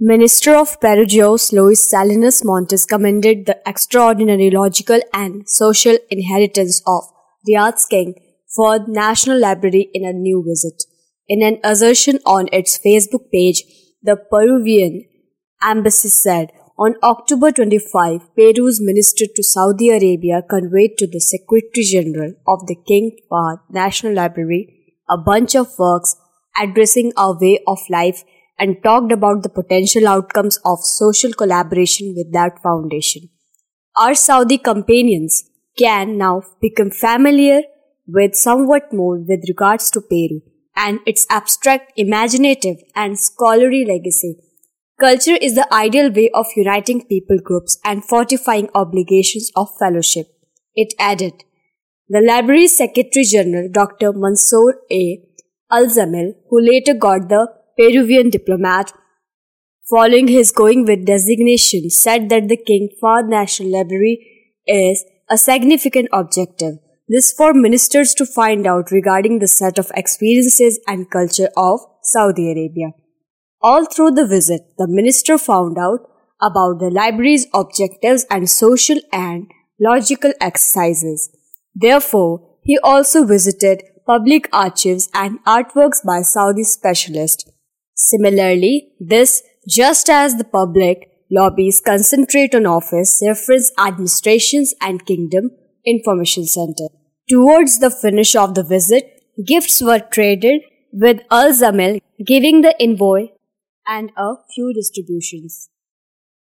Minister of Perugios Luis Salinas Montes commended the extraordinary logical and social inheritance of the arts king for the National Library in a new visit. In an assertion on its Facebook page, the Peruvian embassy said on October 25, Peru's minister to Saudi Arabia conveyed to the Secretary General of the King Fahd National Library a bunch of works addressing our way of life and talked about the potential outcomes of social collaboration with that foundation. Our Saudi companions can now become familiar with somewhat more with regards to Peru and its abstract, imaginative, and scholarly legacy. Culture is the ideal way of uniting people groups and fortifying obligations of fellowship. It added, the library's Secretary General, Dr. Mansour A. Al-Zamil, who later got the Peruvian diplomat, following his going with designation, said that the King Fahd National Library is a significant objective. This for ministers to find out regarding the set of experiences and culture of Saudi Arabia. All through the visit, the minister found out about the library's objectives and social and logical exercises. Therefore, he also visited public archives and artworks by Saudi specialists. Similarly, this, just as the public lobbies concentrate on office, reference administrations and kingdom information center. Towards the finish of the visit, gifts were traded with Al Zamil giving the envoy and a few distributions.